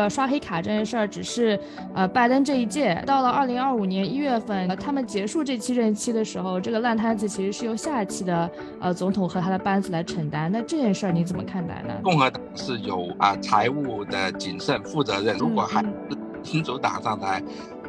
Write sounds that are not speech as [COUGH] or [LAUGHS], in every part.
呃，刷黑卡这件事儿只是呃拜登这一届，到了二零二五年一月份，他们结束这期任期的时候，这个烂摊子其实是由下一期的呃总统和他的班子来承担。那这件事儿你怎么看待呢？共和党是有啊财务的谨慎负责任，如果还是民主党上台，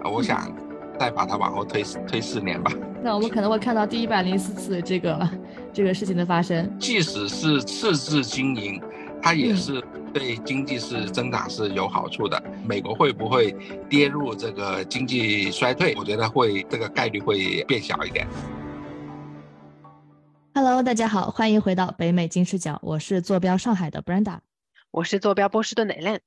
我想再把它往后推推四年吧。[LAUGHS] 那我们可能会看到第一百零四次这个这个事情的发生。即使是赤字经营，它也是。对经济是增长是有好处的。美国会不会跌入这个经济衰退？我觉得会，这个概率会变小一点。Hello，大家好，欢迎回到北美金视角，我是坐标上海的 Brenda，我是坐标波士顿的 Ellen。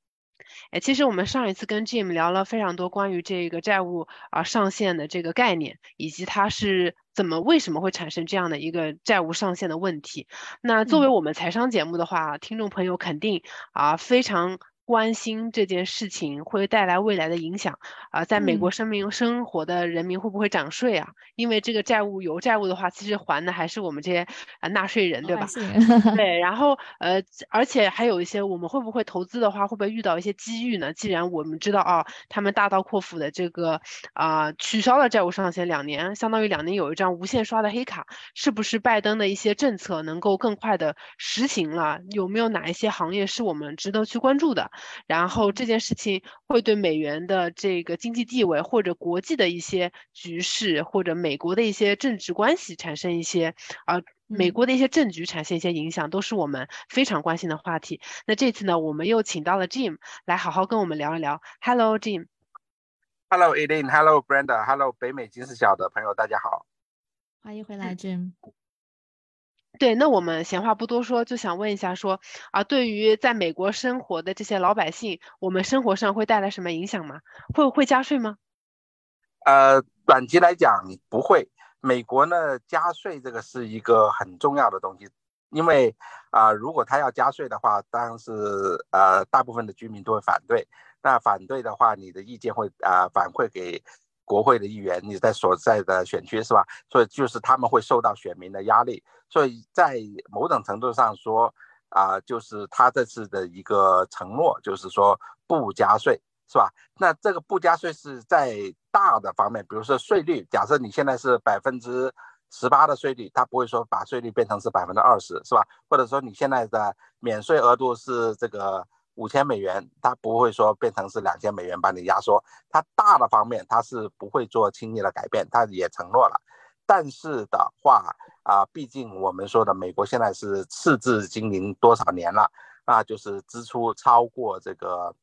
哎，其实我们上一次跟 Jim 聊了非常多关于这个债务啊上限的这个概念，以及它是怎么为什么会产生这样的一个债务上限的问题。那作为我们财商节目的话，听众朋友肯定啊非常。关心这件事情会带来未来的影响啊，在美国生命生活的人民会不会涨税啊？因为这个债务有债务的话，其实还的还是我们这些啊纳税人，对吧？[LAUGHS] 对，然后呃，而且还有一些我们会不会投资的话，会不会遇到一些机遇呢？既然我们知道啊，他们大刀阔斧的这个啊取消了债务上限两年，相当于两年有一张无限刷的黑卡，是不是拜登的一些政策能够更快的实行了？有没有哪一些行业是我们值得去关注的？然后这件事情会对美元的这个经济地位，或者国际的一些局势，或者美国的一些政治关系产生一些啊，美国的一些政局产生一些影响，都是我们非常关心的话题。那这次呢，我们又请到了 Jim 来好好跟我们聊一聊。Hello Jim。Hello Eileen。Hello Brenda。Hello 北美金视角的朋友，大家好。欢迎回来，Jim。对，那我们闲话不多说，就想问一下，说啊，对于在美国生活的这些老百姓，我们生活上会带来什么影响吗？会会加税吗？呃，短期来讲不会。美国呢，加税这个是一个很重要的东西，因为啊，如果他要加税的话，当然是呃，大部分的居民都会反对。那反对的话，你的意见会啊反馈给。国会的议员，你在所在的选区是吧？所以就是他们会受到选民的压力，所以在某种程度上说，啊，就是他这次的一个承诺，就是说不加税，是吧？那这个不加税是在大的方面，比如说税率，假设你现在是百分之十八的税率，他不会说把税率变成是百分之二十，是吧？或者说你现在的免税额度是这个。五千美元，它不会说变成是两千美元把你压缩。它大的方面它是不会做轻易的改变，它也承诺了。但是的话啊，毕竟我们说的美国现在是赤字经营多少年了啊，就是支出超过这个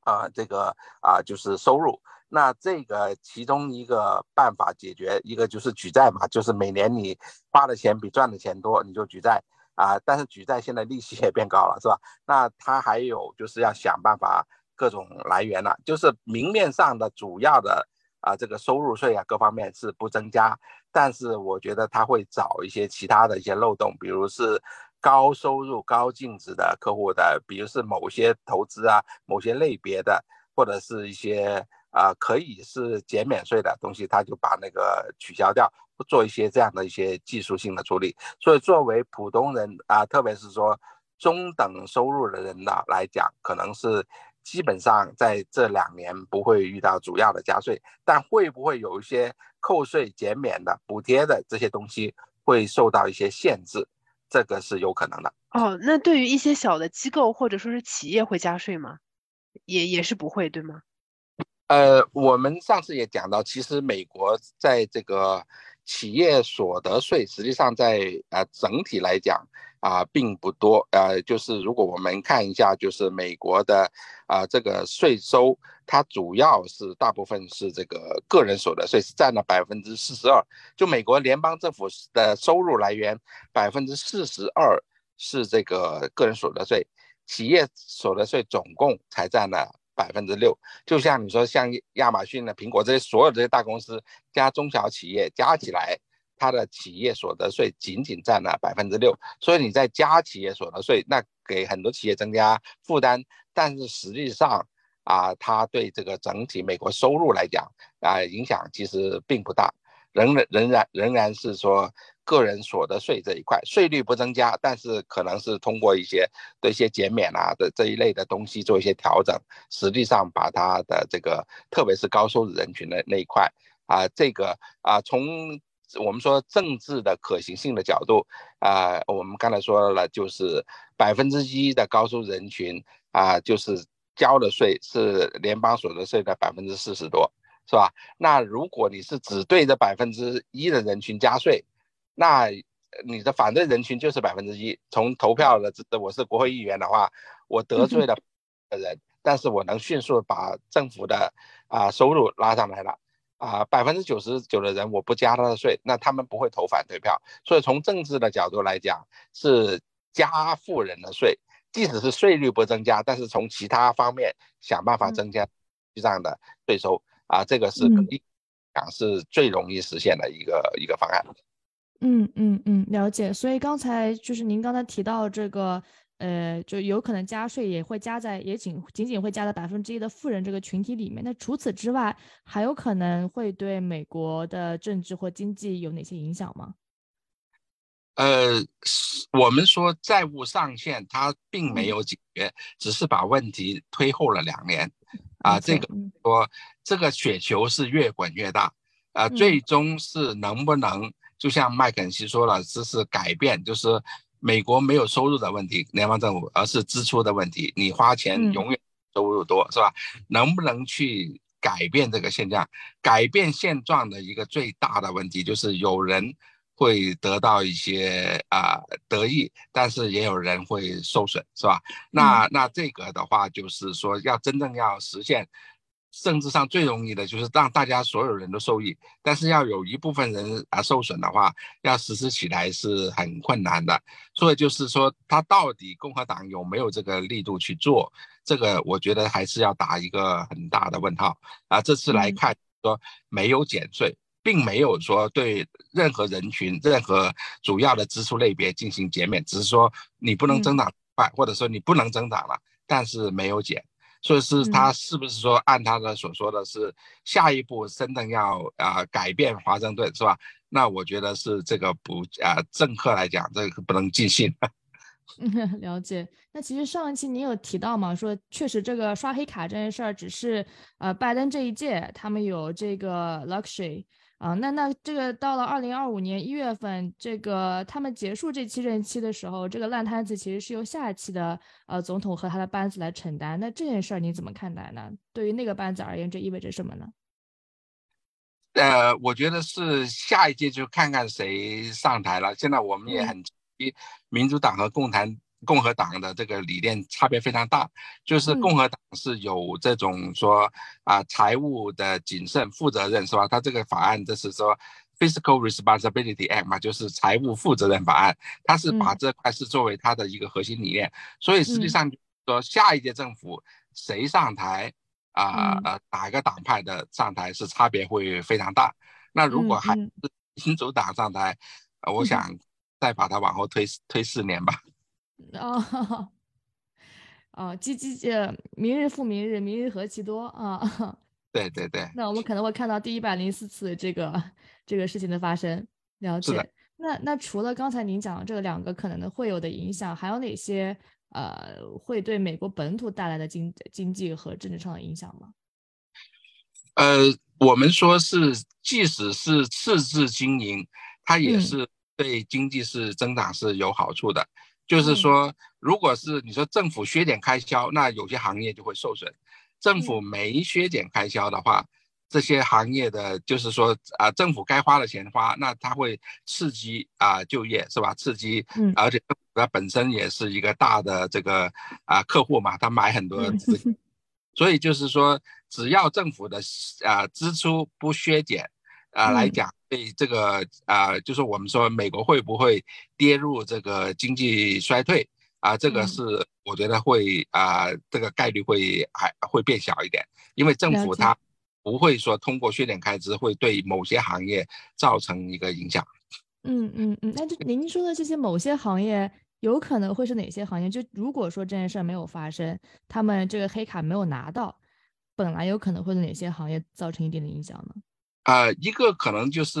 啊这个啊就是收入。那这个其中一个办法解决一个就是举债嘛，就是每年你花的钱比赚的钱多，你就举债。啊，但是举债现在利息也变高了，是吧？那他还有就是要想办法各种来源了，就是明面上的主要的啊，这个收入税啊各方面是不增加，但是我觉得他会找一些其他的一些漏洞，比如是高收入高净值的客户的，比如是某些投资啊，某些类别的，或者是一些啊可以是减免税的东西，他就把那个取消掉。做一些这样的一些技术性的处理，所以作为普通人啊，特别是说中等收入的人呢来讲，可能是基本上在这两年不会遇到主要的加税，但会不会有一些扣税减免的补贴的这些东西会受到一些限制，这个是有可能的。哦，那对于一些小的机构或者说是企业会加税吗？也也是不会，对吗？呃，我们上次也讲到，其实美国在这个。企业所得税实际上在呃整体来讲啊并不多，呃就是如果我们看一下，就是美国的啊这个税收，它主要是大部分是这个个人所得税是占了百分之四十二，就美国联邦政府的收入来源百分之四十二是这个个人所得税，企业所得税总共才占了。百分之六，就像你说，像亚马逊的、苹果这些所有这些大公司加中小企业加起来，它的企业所得税仅仅占了百分之六。所以你在加企业所得税，那给很多企业增加负担，但是实际上啊，它对这个整体美国收入来讲啊，影响其实并不大，仍然仍然仍然是说个人所得税这一块，税率不增加，但是可能是通过一些的一些减免啊的这一类的东西做一些调整，实际上把它的这个特别是高收入人群的那一块啊，这个啊从我们说政治的可行性的角度啊，我们刚才说了，就是百分之一的高收入人群啊，就是交的税是联邦所得税的百分之四十多。是吧？那如果你是只对这百分之一的人群加税，那你的反对人群就是百分之一。从投票的，我是国会议员的话，我得罪了人，但是我能迅速把政府的啊收入拉上来了。啊，百分之九十九的人我不加他的税，那他们不会投反对票。所以从政治的角度来讲，是加富人的税，即使是税率不增加，但是从其他方面想办法增加这样的税收。啊，这个是讲是最容易实现的一个一个方案。嗯嗯嗯，了解。所以刚才就是您刚才提到这个，呃，就有可能加税也会加在，也仅仅仅会加在百分之一的富人这个群体里面。那除此之外，还有可能会对美国的政治或经济有哪些影响吗？呃，我们说债务上限它并没有解决，只是把问题推后了两年。啊，这个说这个雪球是越滚越大，啊，最终是能不能就像麦肯锡说了，这是改变，就是美国没有收入的问题，联邦政府，而是支出的问题，你花钱永远收入多，是吧？能不能去改变这个现象？改变现状的一个最大的问题就是有人。会得到一些啊得益，但是也有人会受损，是吧？那那这个的话，就是说要真正要实现政治上最容易的，就是让大家所有人都受益，但是要有一部分人啊受损的话，要实施起来是很困难的。所以就是说，他到底共和党有没有这个力度去做？这个我觉得还是要打一个很大的问号啊。这次来看说没有减税。并没有说对任何人群、任何主要的支出类别进行减免，只是说你不能增长快，或者说你不能增长了，但是没有减。所以是他是不是说按他的所说的是下一步真的要啊改变华盛顿是吧？那我觉得是这个不啊政客来讲这个不能尽信。[LAUGHS] 了解。那其实上一期你有提到嘛，说确实这个刷黑卡这件事儿只是呃拜登这一届他们有这个 luxury。啊，那那这个到了二零二五年一月份，这个他们结束这期任期的时候，这个烂摊子其实是由下一期的呃总统和他的班子来承担。那这件事儿你怎么看待呢？对于那个班子而言，这意味着什么呢？呃，我觉得是下一届就看看谁上台了。现在我们也很民主党和共产。共和党的这个理念差别非常大，就是共和党是有这种说啊财务的谨慎负责任是吧？他这个法案就是说 Fiscal Responsibility Act 嘛，就是财务负责任法案，他是把这块是作为他的一个核心理念。所以实际上说下一届政府谁上台啊呃哪个党派的上台是差别会非常大。那如果还是民主党上台，我想再把它往后推推四年吧。哦，哦，积积呃，明日复明日，明日何其多啊！对对对，那我们可能会看到第一百零四次这个这个事情的发生。了解。那那除了刚才您讲的这两个可能的会有的影响，还有哪些呃会对美国本土带来的经经济和政治上的影响吗？呃，我们说是，即使是赤字经营，它也是对经济是增长是有好处的。就是说，如果是你说政府削减开销，那有些行业就会受损；政府没削减开销的话，这些行业的就是说啊，政府该花的钱花，那它会刺激啊就业，是吧？刺激，嗯，而且它本身也是一个大的这个啊客户嘛，他买很多，[LAUGHS] 所以就是说，只要政府的啊支出不削减。啊，来讲对这个啊，就是我们说美国会不会跌入这个经济衰退啊？这个是我觉得会啊，这个概率会还会变小一点，因为政府它不会说通过削减开支会对某些行业造成一个影响。嗯嗯嗯，那就您说的这些某些行业有可能会是哪些行业？就如果说这件事没有发生，他们这个黑卡没有拿到，本来有可能会对哪些行业造成一定的影响呢？呃，一个可能就是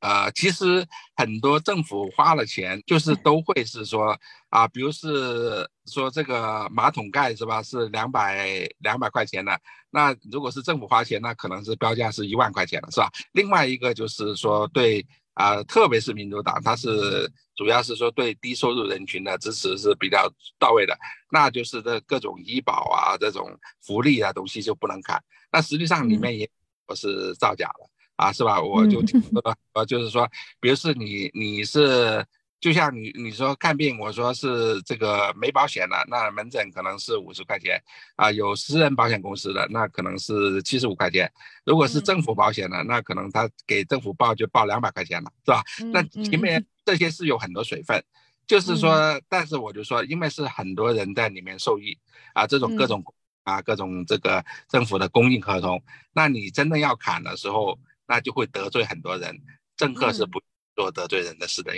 呃，其实很多政府花了钱，就是都会是说啊，比如是说这个马桶盖是吧，是两百两百块钱的，那如果是政府花钱，那可能是标价是一万块钱了，是吧？另外一个就是说对啊，特别是民主党，它是主要是说对低收入人群的支持是比较到位的，那就是这各种医保啊这种福利啊东西就不能砍，那实际上里面也。不是造假了啊，是吧？我就听说，呃，就是说，比如是你，你是就像你你说看病，我说是这个没保险的，那门诊可能是五十块钱啊，有私人保险公司的那可能是七十五块钱，如果是政府保险的，那可能他给政府报就报两百块钱了，是吧？那前面这些是有很多水分，就是说，但是我就说，因为是很多人在里面受益啊，这种各种。啊，各种这个政府的供应合同，那你真的要砍的时候，那就会得罪很多人。政客是不做得罪人的事的。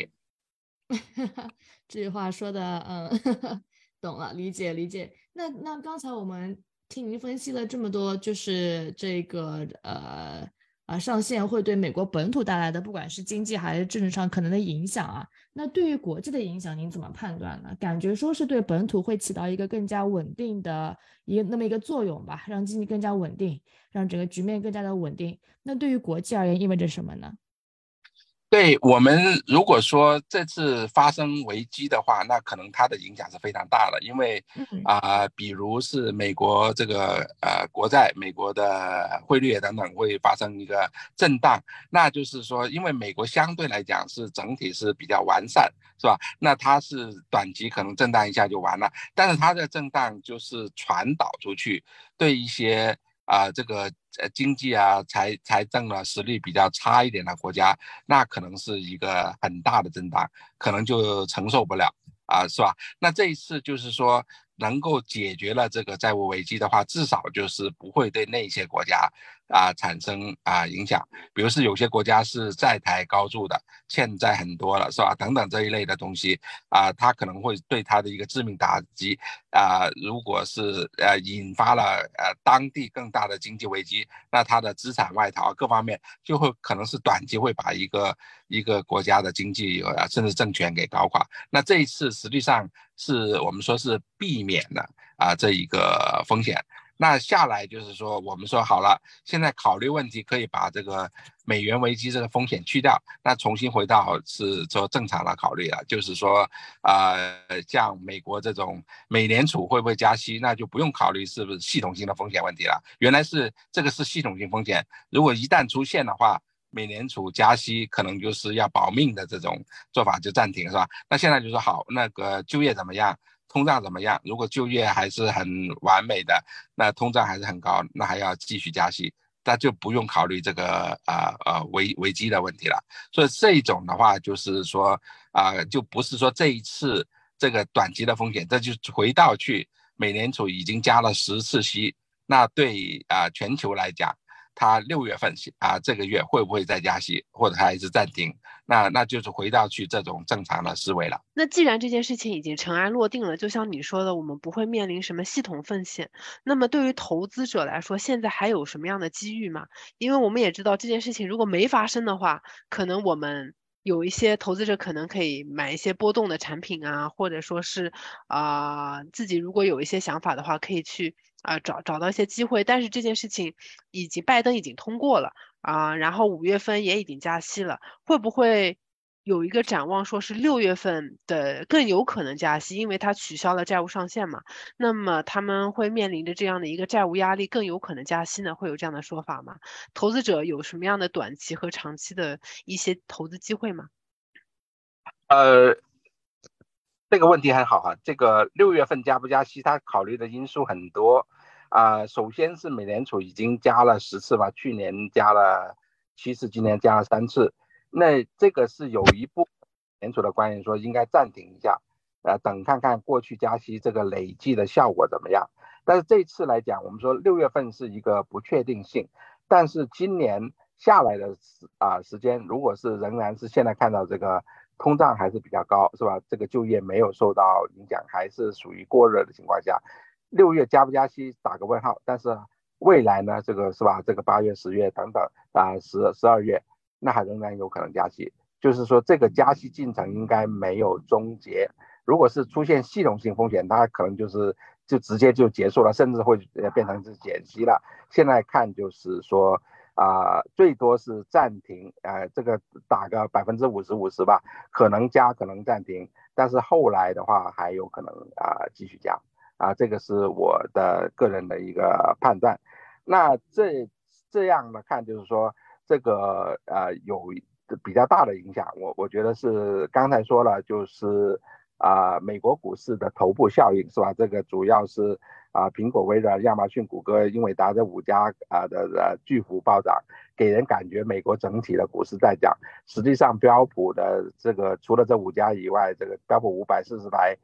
[LAUGHS] 这句话说的，嗯，[LAUGHS] 懂了，理解理解。那那刚才我们听您分析了这么多，就是这个呃。啊，上线会对美国本土带来的，不管是经济还是政治上可能的影响啊，那对于国际的影响，您怎么判断呢？感觉说是对本土会起到一个更加稳定的一个那么一个作用吧，让经济更加稳定，让整个局面更加的稳定。那对于国际而言，意味着什么呢？对我们，如果说这次发生危机的话，那可能它的影响是非常大的，因为啊，比如是美国这个呃国债、美国的汇率等等会发生一个震荡，那就是说，因为美国相对来讲是整体是比较完善，是吧？那它是短期可能震荡一下就完了，但是它的震荡就是传导出去，对一些。啊，这个呃经济啊财财政啊实力比较差一点的国家，那可能是一个很大的震荡，可能就承受不了啊，是吧？那这一次就是说。能够解决了这个债务危机的话，至少就是不会对那些国家啊产生啊影响。比如是有些国家是债台高筑的，欠债很多了，是吧？等等这一类的东西啊，它可能会对它的一个致命打击啊。如果是呃引发了呃当地更大的经济危机，那它的资产外逃各方面就会可能是短期会把一个一个国家的经济啊甚至政权给搞垮。那这一次实际上。是我们说是避免的啊这一个风险，那下来就是说我们说好了，现在考虑问题可以把这个美元危机这个风险去掉，那重新回到是说正常的考虑了，就是说啊像美国这种美联储会不会加息，那就不用考虑是不是系统性的风险问题了，原来是这个是系统性风险，如果一旦出现的话。美联储加息可能就是要保命的这种做法就暂停是吧？那现在就说好，那个就业怎么样，通胀怎么样？如果就业还是很完美的，那通胀还是很高，那还要继续加息，那就不用考虑这个啊啊危危机的问题了。所以这种的话就是说啊，就不是说这一次这个短期的风险，这就回到去美联储已经加了十次息，那对啊全球来讲。它六月份啊，这个月会不会再加息，或者他还是暂停？那那就是回到去这种正常的思维了。那既然这件事情已经尘埃落定了，就像你说的，我们不会面临什么系统风险。那么对于投资者来说，现在还有什么样的机遇吗？因为我们也知道这件事情如果没发生的话，可能我们有一些投资者可能可以买一些波动的产品啊，或者说是啊自己如果有一些想法的话，可以去。啊，找找到一些机会，但是这件事情已经拜登已经通过了啊，然后五月份也已经加息了，会不会有一个展望，说是六月份的更有可能加息，因为它取消了债务上限嘛？那么他们会面临着这样的一个债务压力，更有可能加息呢？会有这样的说法吗？投资者有什么样的短期和长期的一些投资机会吗？呃。这个问题很好哈，这个六月份加不加息，它考虑的因素很多啊。首先是美联储已经加了十次吧，去年加了七次，今年加了三次。那这个是有一部分联储的官员说应该暂停一下，呃，等看看过去加息这个累计的效果怎么样。但是这次来讲，我们说六月份是一个不确定性，但是今年下来的时啊时间，如果是仍然是现在看到这个。通胀还是比较高，是吧？这个就业没有受到影响，还是属于过热的情况下，六月加不加息打个问号。但是未来呢，这个是吧？这个八月、十月等等啊，十十二月，那还仍然有可能加息。就是说，这个加息进程应该没有终结。如果是出现系统性风险，它可能就是就直接就结束了，甚至会变成是减息了。现在看就是说啊，最多是暂停，呃，这个打个百分之五十五十吧，可能加，可能暂停。但是后来的话还有可能啊继续加。啊，这个是我的个人的一个判断。那这这样的看，就是说这个呃有比较大的影响。我我觉得是刚才说了，就是啊美国股市的头部效应是吧？这个主要是啊苹果、微软、亚马逊、谷歌、英伟达这五家啊的呃巨幅暴涨，给人感觉美国整体的股市在涨。实际上标普的这个除了这五家以外，这个标普五百、四十排。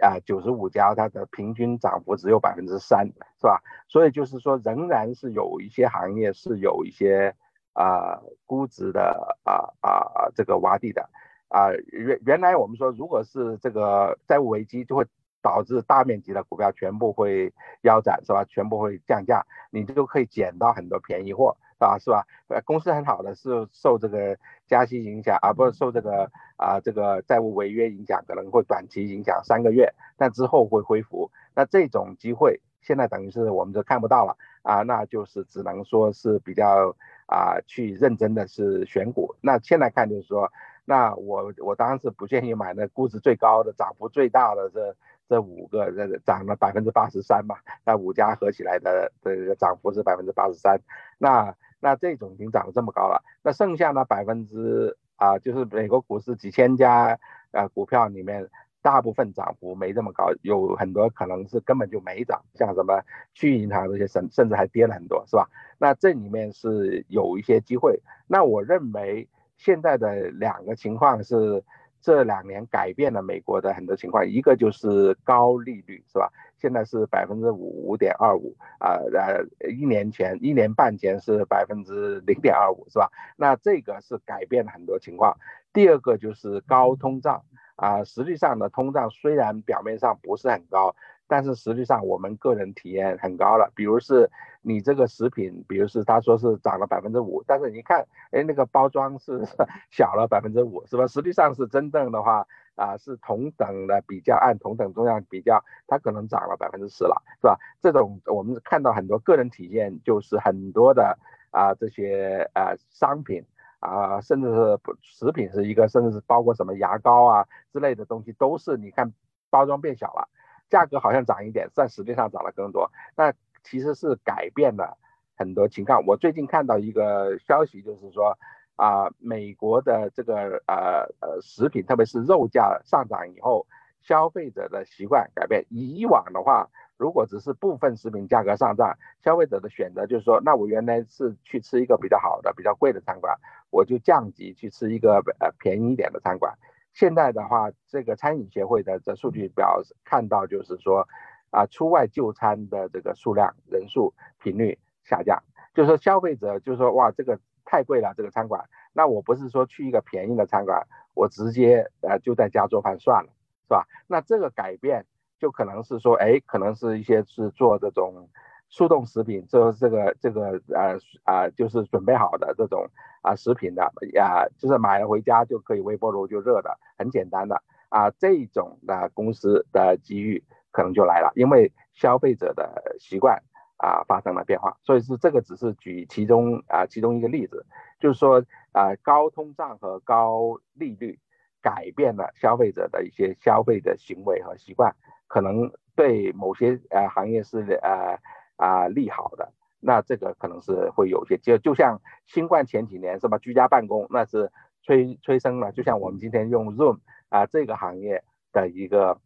啊，九十五家，它的平均涨幅只有百分之三，是吧？所以就是说，仍然是有一些行业是有一些啊估值的啊啊这个洼地的啊。原原来我们说，如果是这个债务危机，就会导致大面积的股票全部会腰斩，是吧？全部会降价，你就可以捡到很多便宜货。啊，是吧？呃，公司很好的是受这个加息影响，而不是受这个啊这个债务违约影响，可能会短期影响三个月，但之后会恢复。那这种机会现在等于是我们就看不到了啊，那就是只能说是比较啊去认真的是选股。那现在看就是说，那我我当然是不建议买那估值最高的、涨幅最大的这这五个，这涨了百分之八十三嘛，那五家合起来的这个涨幅是百分之八十三，那。那这种已经涨得这么高了，那剩下呢百分之啊，就是美国股市几千家啊股票里面，大部分涨幅没这么高，有很多可能是根本就没涨，像什么区域银行这些甚甚至还跌了很多，是吧？那这里面是有一些机会。那我认为现在的两个情况是。这两年改变了美国的很多情况，一个就是高利率，是吧？现在是百分之五五点二五啊，呃，一年前、一年半前是百分之零点二五，是吧？那这个是改变了很多情况。第二个就是高通胀啊，实际上呢，通胀虽然表面上不是很高。但是实际上，我们个人体验很高了。比如是你这个食品，比如是他说是涨了百分之五，但是你看，哎，那个包装是 [LAUGHS] 小了百分之五，是吧？实际上是真正的话啊，是同等的比较，按同等重量比较，它可能涨了百分之十了，是吧？这种我们看到很多个人体验，就是很多的啊这些啊商品啊，甚至是食品是一个，甚至是包括什么牙膏啊之类的东西，都是你看包装变小了。价格好像涨一点，但实际上涨了更多。那其实是改变了很多情况。我最近看到一个消息，就是说啊，美国的这个呃呃食品，特别是肉价上涨以后，消费者的习惯改变。以往的话，如果只是部分食品价格上涨，消费者的选择就是说，那我原来是去吃一个比较好的、比较贵的餐馆，我就降级去吃一个呃便宜一点的餐馆。现在的话，这个餐饮协会的这数据表看到，就是说，啊，出外就餐的这个数量、人数、频率下降，就是说消费者就是说，哇，这个太贵了，这个餐馆，那我不是说去一个便宜的餐馆，我直接呃就在家做饭算了，是吧？那这个改变就可能是说，哎，可能是一些是做这种。速冻食品，这这个这个呃啊，就是准备好的这种啊食品的呀，就是买了回家就可以微波炉就热的，很简单的啊，这种的公司的机遇可能就来了，因为消费者的习惯啊发生了变化，所以是这个只是举其中啊其中一个例子，就是说啊高通胀和高利率改变了消费者的一些消费的行为和习惯，可能对某些呃行业是呃。啊，利好的，那这个可能是会有些，就就像新冠前几年是吧，居家办公那是催催生了，就像我们今天用 Zoom 啊这个行业的一个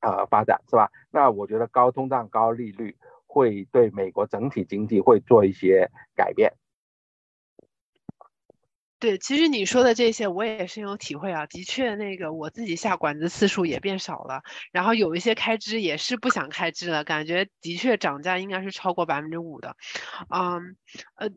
呃发展是吧？那我觉得高通胀、高利率会对美国整体经济会做一些改变。对，其实你说的这些我也深有体会啊。的确，那个我自己下馆子次数也变少了，然后有一些开支也是不想开支了，感觉的确涨价应该是超过百分之五的。嗯，呃，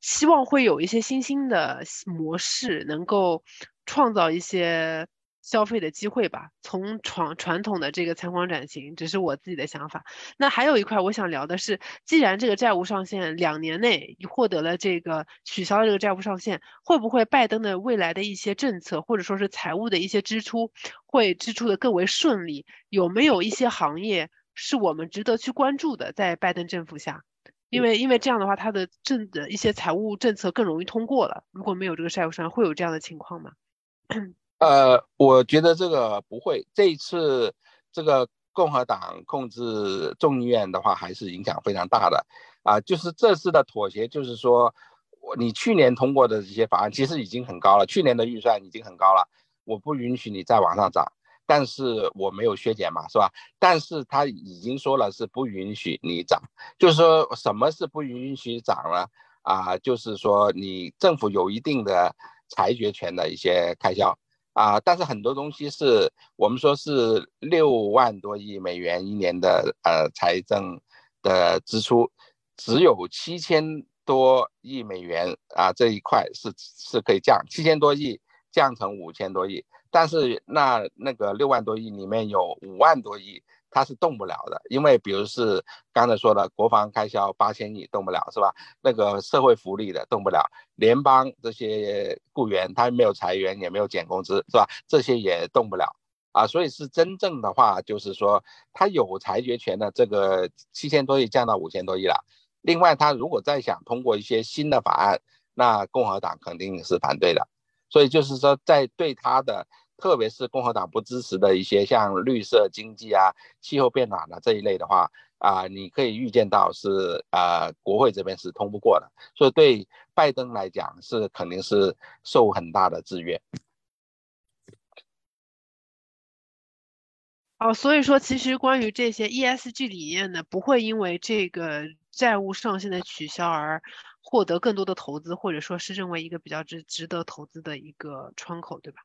希望会有一些新兴的模式能够创造一些消费的机会吧，从传传统的这个参观转型，只是我自己的想法。那还有一块我想聊的是，既然这个债务上限两年内获得了这个取消这个债务上限，会不会拜登的未来的一些政策或者说是财务的一些支出会支出的更为顺利？有没有一些行业是我们值得去关注的，在拜登政府下？因为因为这样的话，他的政的一些财务政策更容易通过了。如果没有这个债务上限，会有这样的情况吗？[COUGHS] 呃，我觉得这个不会。这一次这个共和党控制众议院的话，还是影响非常大的啊。就是这次的妥协，就是说，你去年通过的这些法案其实已经很高了，去年的预算已经很高了，我不允许你再往上涨。但是我没有削减嘛，是吧？但是他已经说了是不允许你涨，就是说什么是不允许涨呢？啊，就是说你政府有一定的裁决权的一些开销啊，但是很多东西是我们说是六万多亿美元一年的呃财政的支出，只有七千多亿美元啊这一块是是可以降，七千多亿降成五千多亿。但是那那个六万多亿里面有五万多亿，它是动不了的，因为比如是刚才说的国防开销八千亿动不了，是吧？那个社会福利的动不了，联邦这些雇员他没有裁员也没有减工资，是吧？这些也动不了啊，所以是真正的话就是说他有裁决权的这个七千多亿降到五千多亿了。另外他如果再想通过一些新的法案，那共和党肯定是反对的，所以就是说在对他的。特别是共和党不支持的一些像绿色经济啊、气候变暖的这一类的话啊，你可以预见到是啊，国会这边是通不过的，所以对拜登来讲是肯定是受很大的制约。哦，所以说其实关于这些 ESG 理念呢，不会因为这个债务上限的取消而获得更多的投资，或者说是认为一个比较值值得投资的一个窗口，对吧？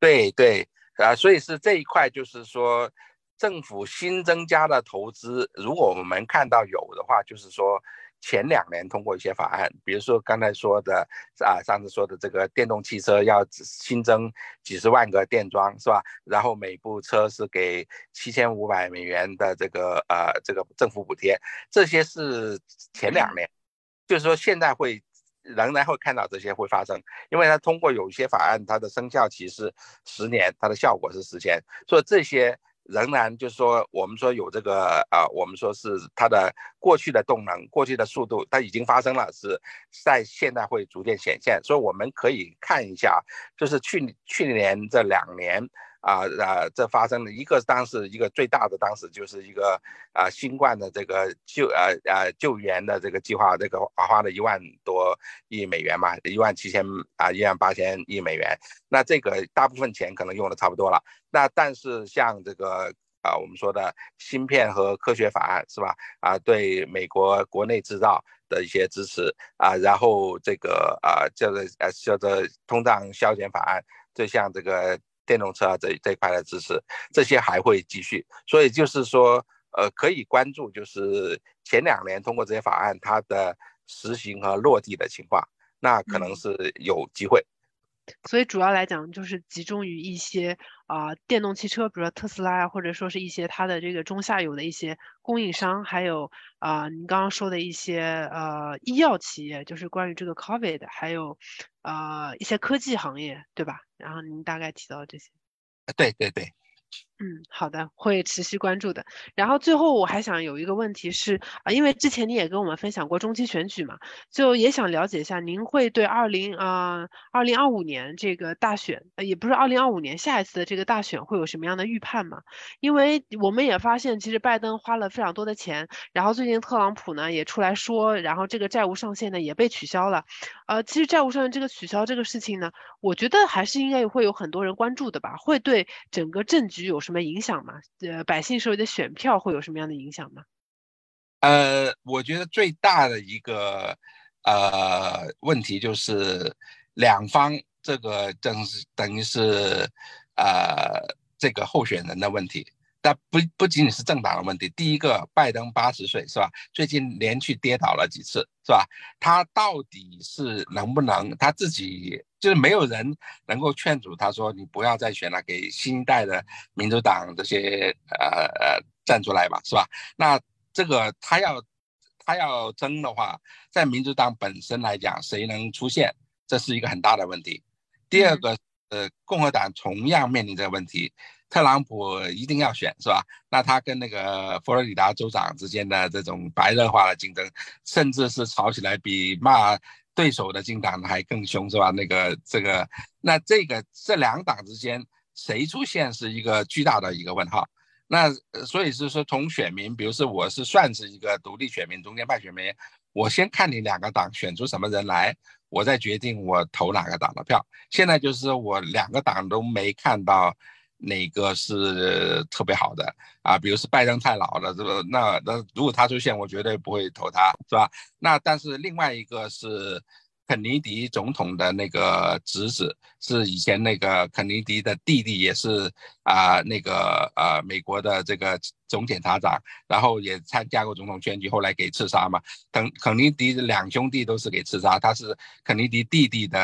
对对啊，所以是这一块，就是说政府新增加的投资，如果我们看到有的话，就是说前两年通过一些法案，比如说刚才说的啊，上次说的这个电动汽车要新增几十万个电桩，是吧？然后每部车是给七千五百美元的这个呃这个政府补贴，这些是前两年，就是说现在会。仍然会看到这些会发生，因为它通过有一些法案，它的生效期是十年，它的效果是十年，所以这些仍然就是说，我们说有这个啊，我们说是它的过去的动能、过去的速度，它已经发生了，是在现在会逐渐显现，所以我们可以看一下，就是去去年这两年。啊啊！这发生了一个，当时一个最大的，当时就是一个啊新冠的这个救呃呃救援的这个计划，这个花了一万多亿美元嘛，一万七千啊一万八千亿美元。那这个大部分钱可能用的差不多了。那但是像这个啊我们说的芯片和科学法案是吧？啊对美国国内制造的一些支持啊，然后这个啊叫做呃叫做通胀削减法案，就像这个。电动车啊，这这一块的支持，这些还会继续，所以就是说，呃，可以关注，就是前两年通过这些法案，它的实行和落地的情况，那可能是有机会。所以主要来讲，就是集中于一些啊电动汽车，比如说特斯拉啊，或者说是一些它的这个中下游的一些供应商，还有啊你刚刚说的一些呃医药企业，就是关于这个 COVID，还有呃一些科技行业，对吧？然后您大概提到这些，对对对。嗯，好的，会持续关注的。然后最后我还想有一个问题是啊，因为之前你也跟我们分享过中期选举嘛，就也想了解一下，您会对二零啊二零二五年这个大选，呃，也不是二零二五年下一次的这个大选会有什么样的预判吗？因为我们也发现，其实拜登花了非常多的钱，然后最近特朗普呢也出来说，然后这个债务上限呢也被取消了。呃，其实债务上限这个取消这个事情呢，我觉得还是应该会有很多人关注的吧，会对整个政局有什么影响吗？呃，百姓手里的选票会有什么样的影响吗？呃，我觉得最大的一个呃问题就是两方这个正是等于是呃这个候选人的问题。但不不仅仅是政党的问题。第一个，拜登八十岁是吧？最近连续跌倒了几次是吧？他到底是能不能他自己就是没有人能够劝阻他说你不要再选了，给新一代的民主党这些呃呃站出来吧，是吧？那这个他要他要争的话，在民主党本身来讲，谁能出现，这是一个很大的问题。第二个，呃，共和党同样面临这个问题，特朗普一定要选，是吧？那他跟那个佛罗里达州长之间的这种白热化的竞争，甚至是吵起来比骂。对手的进党还更凶是吧？那个这个，那这个这两党之间谁出现是一个巨大的一个问号。那所以是说，从选民，比如说我是算是一个独立选民、中间派选民，我先看你两个党选出什么人来，我再决定我投哪个党的票。现在就是我两个党都没看到。哪个是特别好的啊？比如是拜登太老了，这个那那如果他出现，我绝对不会投他，是吧？那但是另外一个是肯尼迪总统的那个侄子，是以前那个肯尼迪的弟弟，也是啊那个呃美国的这个总检察长，然后也参加过总统选举，后来给刺杀嘛。肯肯尼迪两兄弟都是给刺杀，他是肯尼迪弟弟的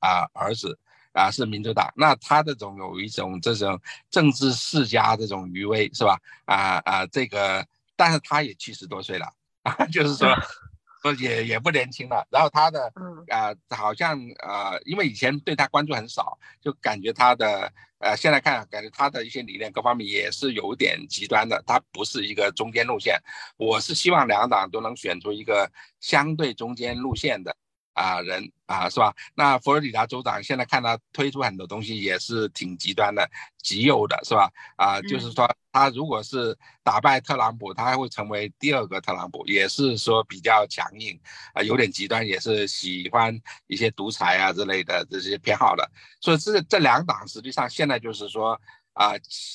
啊儿子。啊，是民主党，那他这种有一种这种政治世家这种余威，是吧？啊啊，这个，但是他也七十多岁了啊，就是说，[LAUGHS] 说也也不年轻了。然后他的，啊，好像啊，因为以前对他关注很少，就感觉他的，呃，现在看感觉他的一些理念各方面也是有点极端的，他不是一个中间路线。我是希望两党都能选出一个相对中间路线的。啊，人啊，是吧？那佛罗里达州长现在看他推出很多东西，也是挺极端的、极右的，是吧？啊，就是说他如果是打败特朗普，他还会成为第二个特朗普，也是说比较强硬，啊，有点极端，也是喜欢一些独裁啊之类的这些偏好的。所以这这两党实际上现在就是说，啊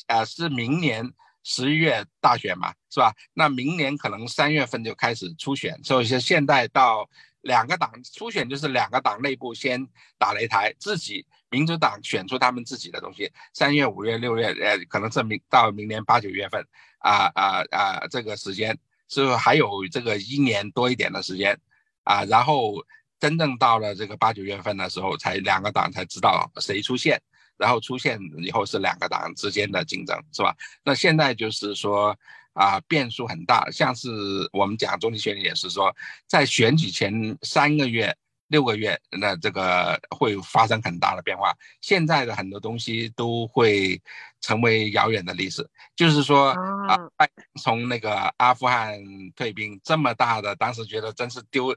啊，是明年十一月大选嘛，是吧？那明年可能三月份就开始初选，所以说现在到。两个党初选就是两个党内部先打擂台，自己民主党选出他们自己的东西。三月、五月、六月，呃，可能是明到明年八九月份，啊啊啊，这个时间是还有这个一年多一点的时间，啊，然后真正到了这个八九月份的时候，才两个党才知道谁出现，然后出现以后是两个党之间的竞争，是吧？那现在就是说。啊，变数很大，像是我们讲中期选举也是说，在选举前三个月、六个月，那这个会发生很大的变化。现在的很多东西都会成为遥远的历史。就是说啊，从那个阿富汗退兵这么大的，当时觉得真是丢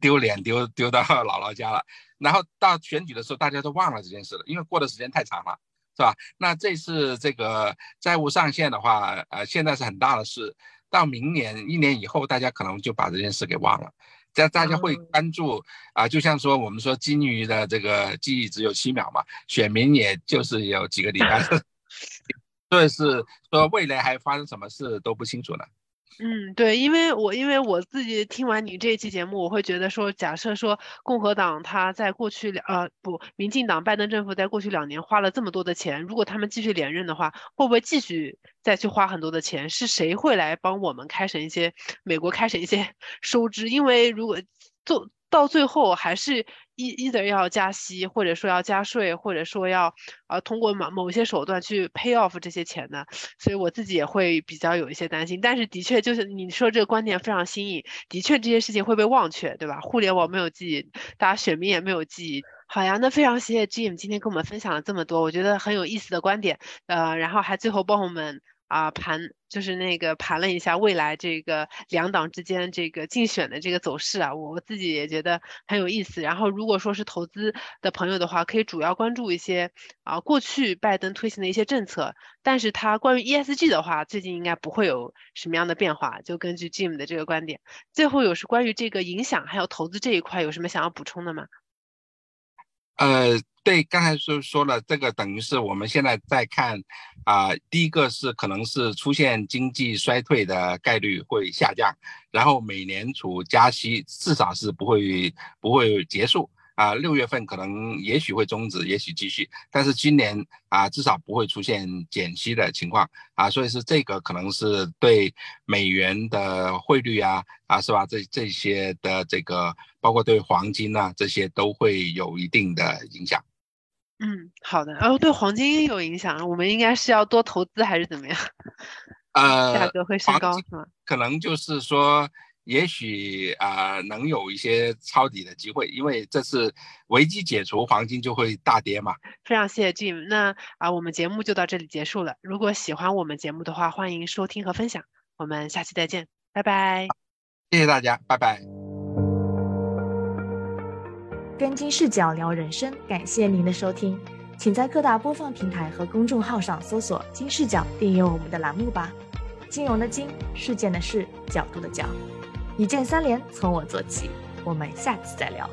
丢脸，丢丢到 [LAUGHS] 姥姥家了。然后到选举的时候，大家都忘了这件事了，因为过的时间太长了。是吧？那这次这个债务上限的话，呃，现在是很大的事。到明年一年以后，大家可能就把这件事给忘了。这大家会关注啊，就像说我们说金鱼的这个记忆只有七秒嘛，选民也就是有几个礼拜，[LAUGHS] 所以是说未来还发生什么事都不清楚呢。嗯，对，因为我因为我自己听完你这一期节目，我会觉得说，假设说共和党他在过去两呃不，民进党拜登政府在过去两年花了这么多的钱，如果他们继续连任的话，会不会继续再去花很多的钱？是谁会来帮我们开审一些美国开审一些 [LAUGHS] 收支？因为如果做到最后还是。一 either 要加息，或者说要加税，或者说要呃通过某某些手段去 pay off 这些钱呢，所以我自己也会比较有一些担心。但是的确就是你说这个观点非常新颖，的确这些事情会被忘却，对吧？互联网没有记忆，大家选民也没有记忆。好呀，那非常谢谢 Jim 今天跟我们分享了这么多，我觉得很有意思的观点，呃，然后还最后帮我们。啊，盘就是那个盘了一下未来这个两党之间这个竞选的这个走势啊，我自己也觉得很有意思。然后如果说是投资的朋友的话，可以主要关注一些啊过去拜登推行的一些政策，但是他关于 ESG 的话，最近应该不会有什么样的变化。就根据 Jim 的这个观点，最后有是关于这个影响还有投资这一块有什么想要补充的吗？呃。对，刚才说说了，这个等于是我们现在在看，啊，第一个是可能是出现经济衰退的概率会下降，然后美联储加息至少是不会不会结束啊，六月份可能也许会终止，也许继续，但是今年啊，至少不会出现减息的情况啊，所以是这个可能是对美元的汇率啊啊是吧？这这些的这个包括对黄金啊这些都会有一定的影响。嗯，好的。哦，对黄金有影响，我们应该是要多投资还是怎么样？呃，价格会升高是吗？可能就是说。也许啊，能有一些抄底的机会，因为这次危机解除，黄金就会大跌嘛。非常谢谢 Jim，那啊，我们节目就到这里结束了。如果喜欢我们节目的话，欢迎收听和分享。我们下期再见，拜拜。谢谢大家，拜拜。跟金视角聊人生，感谢您的收听，请在各大播放平台和公众号上搜索“金视角”，订阅我们的栏目吧。金融的金，事件的事，角度的角。一键三连从我做起我们下次再聊。